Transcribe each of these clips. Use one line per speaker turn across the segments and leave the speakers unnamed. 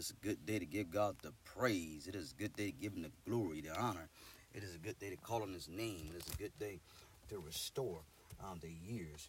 is a good day to give God the praise. It is a good day to give Him the glory, the honor. It is a good day to call on His name. It is a good day to restore um, the years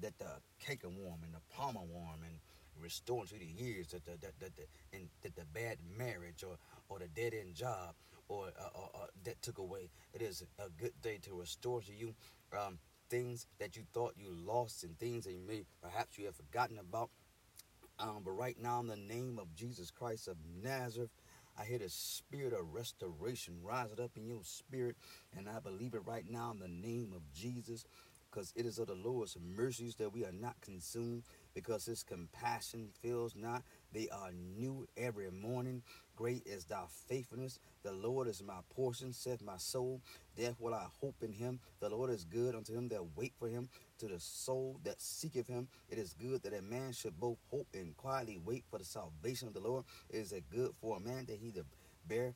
that the cankerworm and the palmer warm and restore to the years that the, that, that, that, and that the bad marriage or, or the dead end job or, uh, that took away. It is a good day to restore to you um, things that you thought you lost and things that you may perhaps you have forgotten about. Um, but right now, in the name of Jesus Christ of Nazareth, I hear the spirit of restoration rising up in your spirit, and I believe it right now in the name of Jesus, because it is of the Lord's mercies that we are not consumed, because His compassion fails not. They are new every morning. Great is thy faithfulness. The Lord is my portion, saith my soul. Therefore I hope in him. The Lord is good unto them that wait for him, to the soul that seeketh him. It is good that a man should both hope and quietly wait for the salvation of the Lord. It is a good for a man that he to bear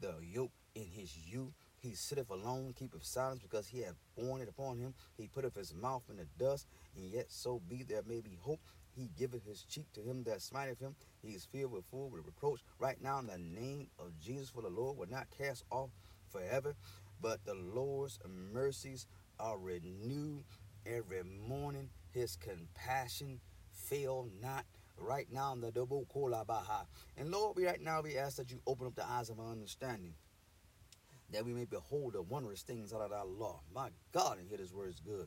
the yoke in his youth. He sitteth alone, keepeth silence, because he hath borne it upon him. He putteth his mouth in the dust, and yet so be there may be hope. He giveth his cheek to him that smiteth him. He is filled with full with reproach. Right now, in the name of Jesus, for the Lord will not cast off forever, but the Lord's mercies are renewed every morning. His compassion fail not. Right now, in the double cola. baha. And Lord, we right now we ask that you open up the eyes of our understanding, that we may behold the wondrous things out of thy law. My God, and hear this word is good.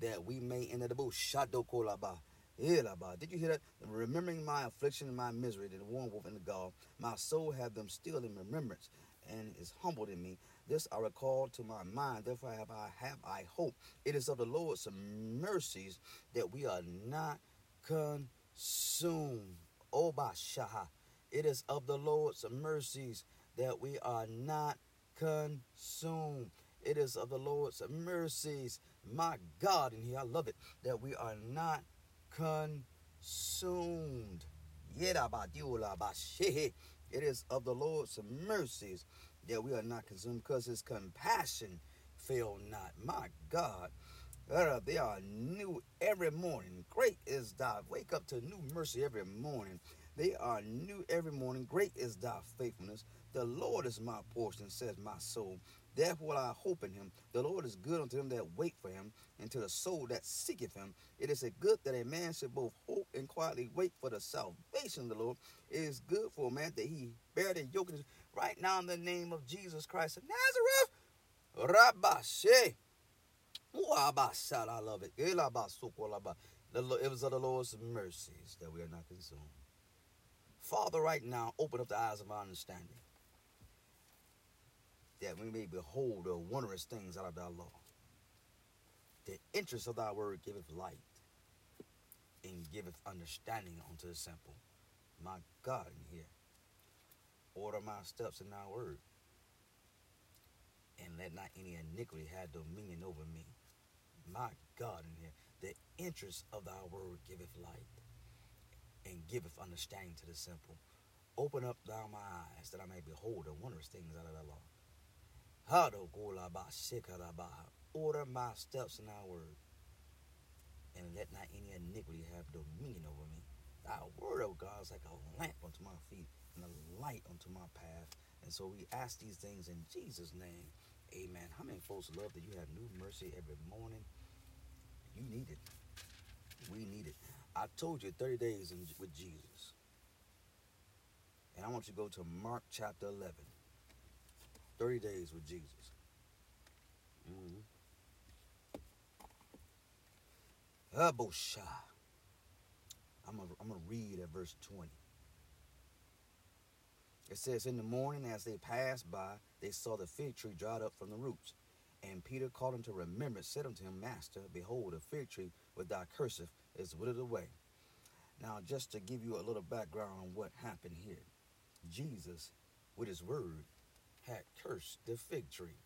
That we may enter the boat shadow kolaba. Eh, Did you hear that? Remembering my affliction and my misery, the wormwood and the gall, my soul have them still in remembrance, and is humbled in me. This I recall to my mind, therefore have I have I hope. It is of the Lord's mercies that we are not consumed. Oh Bashaha. It is of the Lord's mercies that we are not consumed. It is of the Lord's mercies, my God, and here I love it, that we are not consumed. Oh, it is of the Lord's mercies that we are not consumed because his compassion fail not. My God, they are new every morning. Great is thy. Wake up to new mercy every morning. They are new every morning. Great is thy faithfulness. The Lord is my portion, says my soul. Therefore I hope in him. The Lord is good unto them that wait for him, and to the soul that seeketh him. It is a good that a man should both hope and quietly wait for the salvation of the Lord. It is good for a man that he bear the yoke right now in the name of Jesus Christ of Nazareth. Rabashe. I love it. It was of the Lord's mercies that we are not consumed. Father, right now, open up the eyes of our understanding that we may behold the wondrous things out of thy law. The interest of thy word giveth light and giveth understanding unto the simple. My God, in here, order my steps in thy word, and let not any iniquity have dominion over me. My God, in here, the interest of thy word giveth light and giveth understanding to the simple. Open up thou my eyes that I may behold the wondrous things out of thy law. Order my steps in thy word, and let not any iniquity have dominion over me. Thy word, O God, is like a lamp unto my feet and a light unto my path. And so we ask these things in Jesus' name. Amen. How many folks love that you have new mercy every morning? You need it. We need it. I told you 30 days in, with Jesus. And I want you to go to Mark chapter 11. 30 days with Jesus. Mm-hmm. I'm going to read at verse 20. It says, In the morning, as they passed by, they saw the fig tree dried up from the roots. And Peter, called him to remembrance, said unto him, Master, behold, a fig tree with thy curseth is withered away. Now, just to give you a little background on what happened here, Jesus, with his word, had cursed the fig tree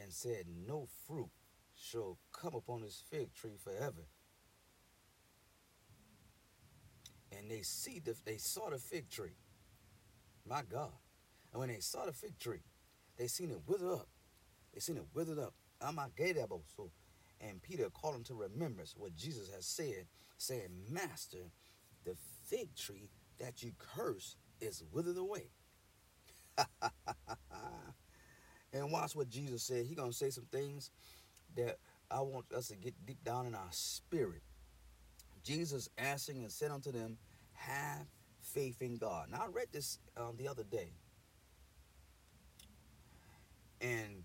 and said, No fruit shall come upon this fig tree forever. And they see the, they saw the fig tree. My God. And when they saw the fig tree, they seen it wither up. They seen it withered up. So, and Peter called him to remembrance what Jesus had said, saying, Master, the fig tree that you cursed is withered away. and watch what Jesus said. He gonna say some things that I want us to get deep down in our spirit. Jesus answering and said unto them, Have faith in God. Now I read this um, the other day, and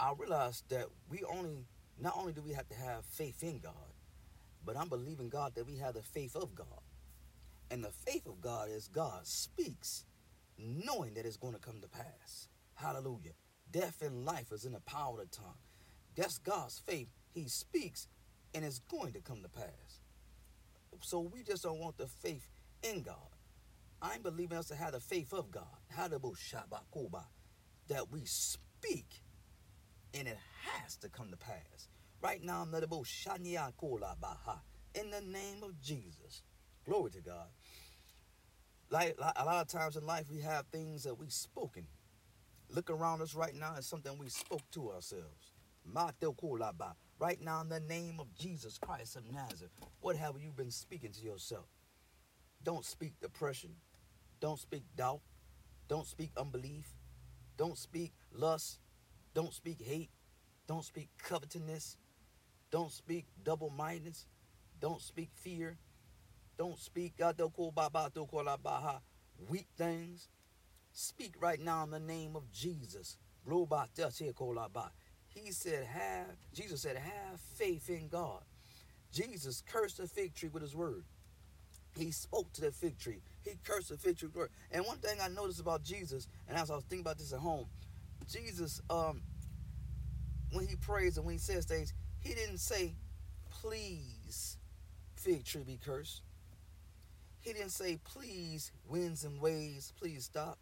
I realized that we only not only do we have to have faith in God, but I'm believing God that we have the faith of God. And the faith of God is God speaks, knowing that it's going to come to pass. Hallelujah. Death and life is in the power of the tongue. That's God's faith. He speaks, and it's going to come to pass. So we just don't want the faith in God. I'm believing us to have the faith of God. That we speak, and it has to come to pass. Right now, in the name of Jesus. Glory to God. Like, like a lot of times in life, we have things that we've spoken. Look around us right now, it's something we spoke to ourselves. Right now, in the name of Jesus Christ of Nazareth, what have you been speaking to yourself? Don't speak depression. Don't speak doubt. Don't speak unbelief. Don't speak lust. Don't speak hate. Don't speak covetousness. Don't speak double mindedness. Don't speak fear. Don't speak ah, weak things. Speak right now in the name of Jesus. He said, have, Jesus said, have faith in God. Jesus cursed the fig tree with his word. He spoke to the fig tree. He cursed the fig tree. And one thing I noticed about Jesus, and as I was thinking about this at home, Jesus, um, when he prays and when he says things, he didn't say, please, fig tree be cursed. He didn't say, please, winds and waves, please stop.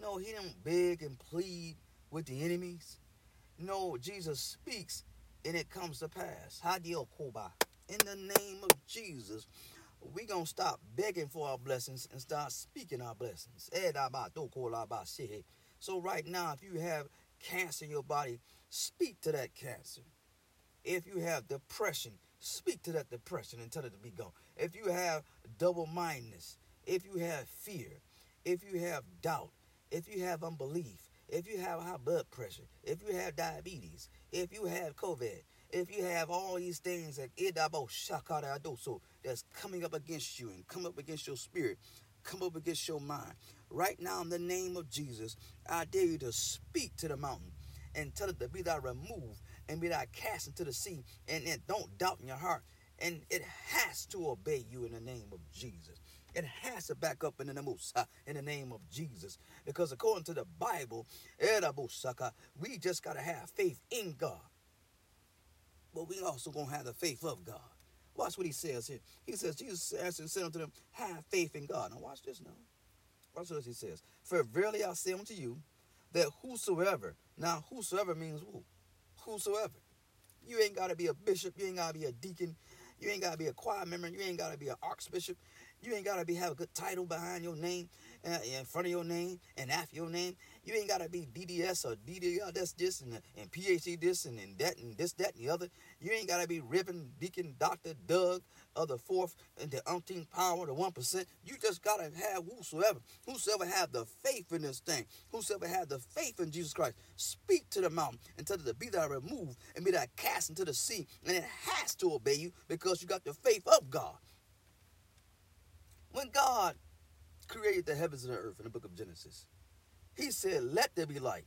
No, he didn't beg and plead with the enemies. No, Jesus speaks and it comes to pass. In the name of Jesus, going to stop begging for our blessings and start speaking our blessings. So, right now, if you have cancer in your body, speak to that cancer. If you have depression, speak to that depression and tell it to be gone. If you have double mindedness, if you have fear, if you have doubt, if you have unbelief, if you have high blood pressure, if you have diabetes, if you have COVID, if you have all these things that that's coming up against you and come up against your spirit, come up against your mind. Right now, in the name of Jesus, I dare you to speak to the mountain and tell it to be thou removed and be thou cast into the sea. And, and don't doubt in your heart. And it has to obey you in the name of Jesus. It has to back up in the Musa in the name of Jesus. Because according to the Bible, eh, we just got to have faith in God. But we also going to have the faith of God. Watch what he says here. He says, Jesus answered and said unto them, Have faith in God. Now watch this now. Watch what he says. For verily I say unto you, that whosoever, now whosoever means who? Whosoever. You ain't got to be a bishop. You ain't got to be a deacon. You ain't got to be a choir member. You ain't got to be an archbishop. You ain't gotta be have a good title behind your name, in front of your name, and after your name. You ain't gotta be DDS or DDR. That's this and, and PhD this and, and that and this that and the other. You ain't gotta be Reverend Deacon Doctor Doug of the fourth and the umpteenth power, the one percent. You just gotta have whosoever, whosoever have the faith in this thing, whosoever have the faith in Jesus Christ. Speak to the mountain and tell it to be that removed and be that cast into the sea, and it has to obey you because you got the faith of God. When God created the heavens and the earth in the book of Genesis, he said, Let there be light.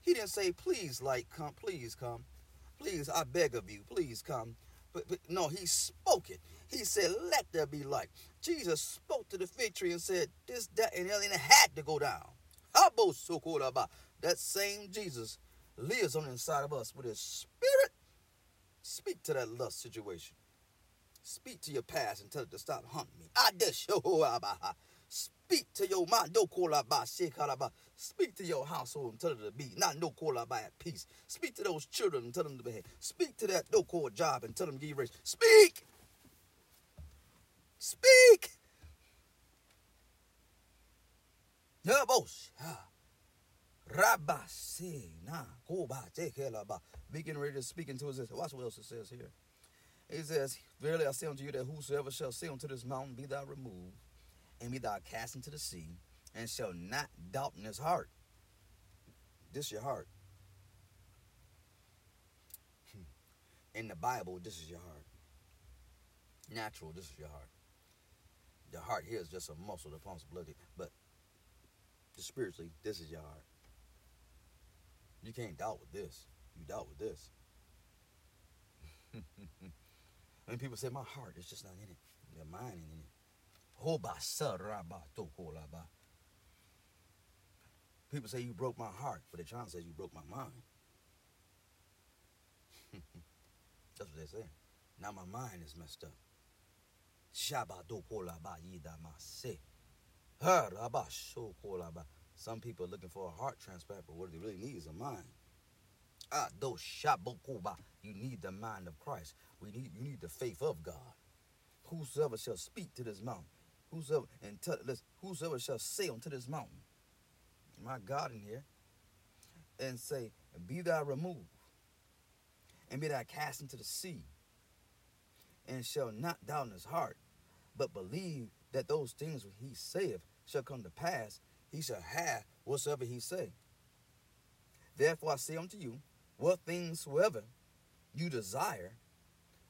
He didn't say, Please, light, come, please come. Please, I beg of you, please come. But, but no, he spoke it. He said, Let there be light. Jesus spoke to the fig tree and said, This, that, and the other, and it had to go down. I that same Jesus lives on the inside of us with his spirit. Speak to that lust situation. Speak to your past and tell it to stop hunting me. Speak to your mind. No call about speak to your household and tell it to be not no call by at peace. Speak to those children and tell them to be. Speak to that no call job and tell them to give raise. Speak. Speak. Take Begin ready to speak into his. Watch what else it says here. He says, Verily I say unto you that whosoever shall say unto this mountain, Be thou removed, and be thou cast into the sea, and shall not doubt in his heart. This is your heart. Hmm. In the Bible, this is your heart. Natural, this is your heart. The heart here is just a muscle that pumps blood, but spiritually, this is your heart. You can't doubt with this. You doubt with this. when people say my heart is just not in it, your mind ain't in it. People say you broke my heart, but they're says you broke my mind. That's what they're saying. Now my mind is messed up. Some people are looking for a heart transplant, but what they really need is a mind. Ah, you need the mind of Christ. We need you need the faith of God. Whosoever shall speak to this mountain, whosoever and tell this, whosoever shall say unto this mountain, my God in here, and say, Be thou removed, and be thou cast into the sea, and shall not doubt in his heart, but believe that those things which he saith shall come to pass, he shall have whatsoever he say. Therefore I say unto you, what things soever you desire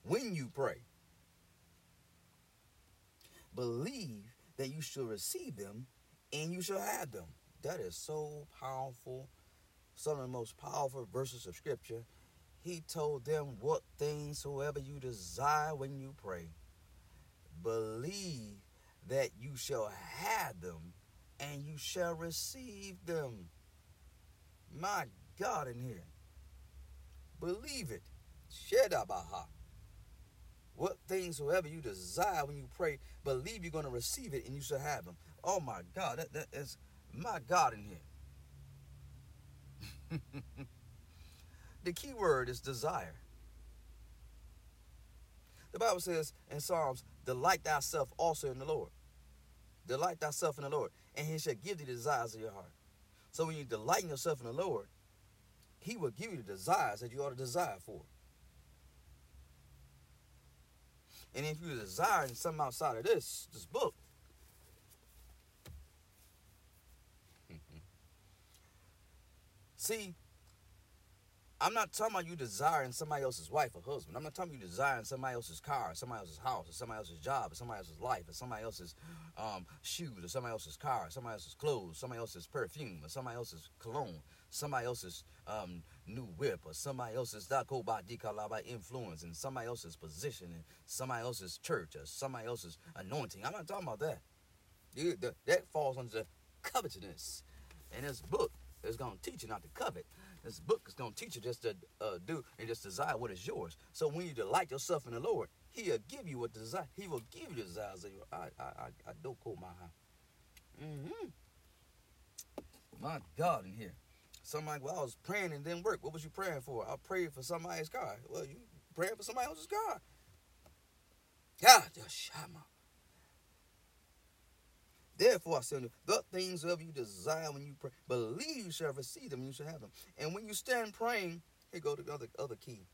when you pray, believe that you shall receive them and you shall have them. That is so powerful. Some of the most powerful verses of scripture. He told them, What things soever you desire when you pray, believe that you shall have them and you shall receive them. My God, in here. Believe it. Shedabaha. What things soever you desire when you pray, believe you're going to receive it and you shall have them. Oh my God, that, that is my God in here. the key word is desire. The Bible says in Psalms, delight thyself also in the Lord. Delight thyself in the Lord, and he shall give thee the desires of your heart. So when you delight in yourself in the Lord, he will give you the desires that you ought to desire for. And if you desire something outside of this, this book, see, I'm not talking about you desiring somebody else's wife or husband. I'm not talking about you desiring somebody else's car, somebody else's house, or somebody else's job, or somebody else's life, or somebody else's um, shoes, or somebody else's car, or somebody else's clothes, somebody else's perfume, or somebody else's cologne, somebody else's um, new whip, or somebody else's influence, and somebody else's position, and somebody else's church, or somebody else's anointing. I'm not talking about that. That falls under covetousness. And this book is going to teach you not to covet. This book is going to teach you just to uh, do and just desire what is yours. So when you delight yourself in the Lord, He'll give you what desire. He will give you desires of your. I I I, don't call my. Mm-hmm. My God, in here. Somebody, well, I was praying and didn't work. What was you praying for? I prayed for somebody's car. Well, you praying for somebody else's car. God, just shama. Therefore, I unto you, the things of you desire when you pray, believe you shall receive them, you shall have them. And when you stand praying, here go the other, other key.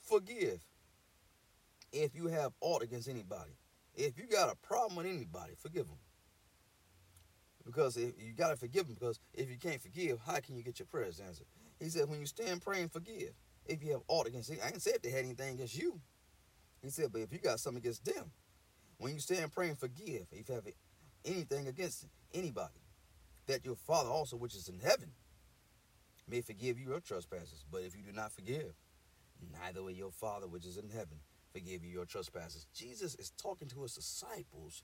Forgive if you have aught against anybody. If you got a problem with anybody, forgive them. Because if you got to forgive them, because if you can't forgive, how can you get your prayers answered? He said, when you stand praying, forgive. If you have aught against, you, I didn't say if they had anything against you. He said, but if you got something against them, when you stand praying, forgive. If you have anything against anybody, that your Father also, which is in heaven, may forgive you your trespasses. But if you do not forgive, neither will your Father, which is in heaven, forgive you your trespasses. Jesus is talking to his disciples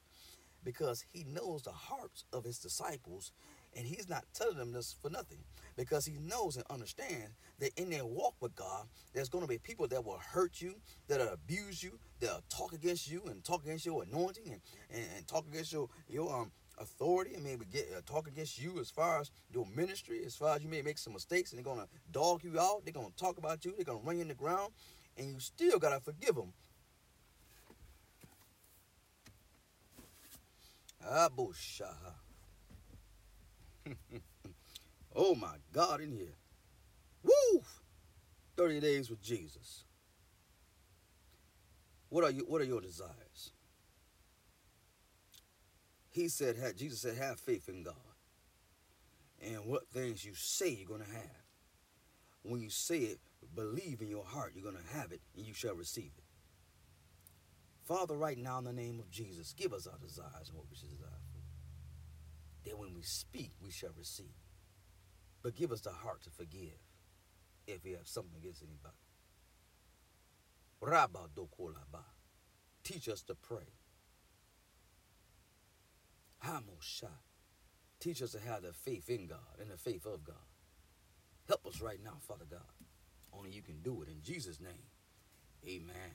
because he knows the hearts of his disciples and he's not telling them this for nothing because he knows and understands that in their walk with God, there's going to be people that will hurt you, that'll abuse you, that'll talk against you and talk against your anointing and, and, and talk against your, your um, authority and maybe get uh, talk against you as far as your ministry, as far as you may make some mistakes and they're going to dog you out, they're going to talk about you, they're going to run you in the ground, and you still got to forgive them. Abu Shaha. oh my God, in here. Woo! 30 days with Jesus. What are you what are your desires? He said, Jesus said, have faith in God. And what things you say you're going to have. When you say it, believe in your heart you're going to have it and you shall receive it. Father, right now in the name of Jesus, give us our desires and what we should desire for. That when we speak, we shall receive. But give us the heart to forgive if we have something against anybody. Rabba dokolaba. Teach us to pray. Hamosha. Teach us to have the faith in God and the faith of God. Help us right now, Father God. Only you can do it. In Jesus' name, amen.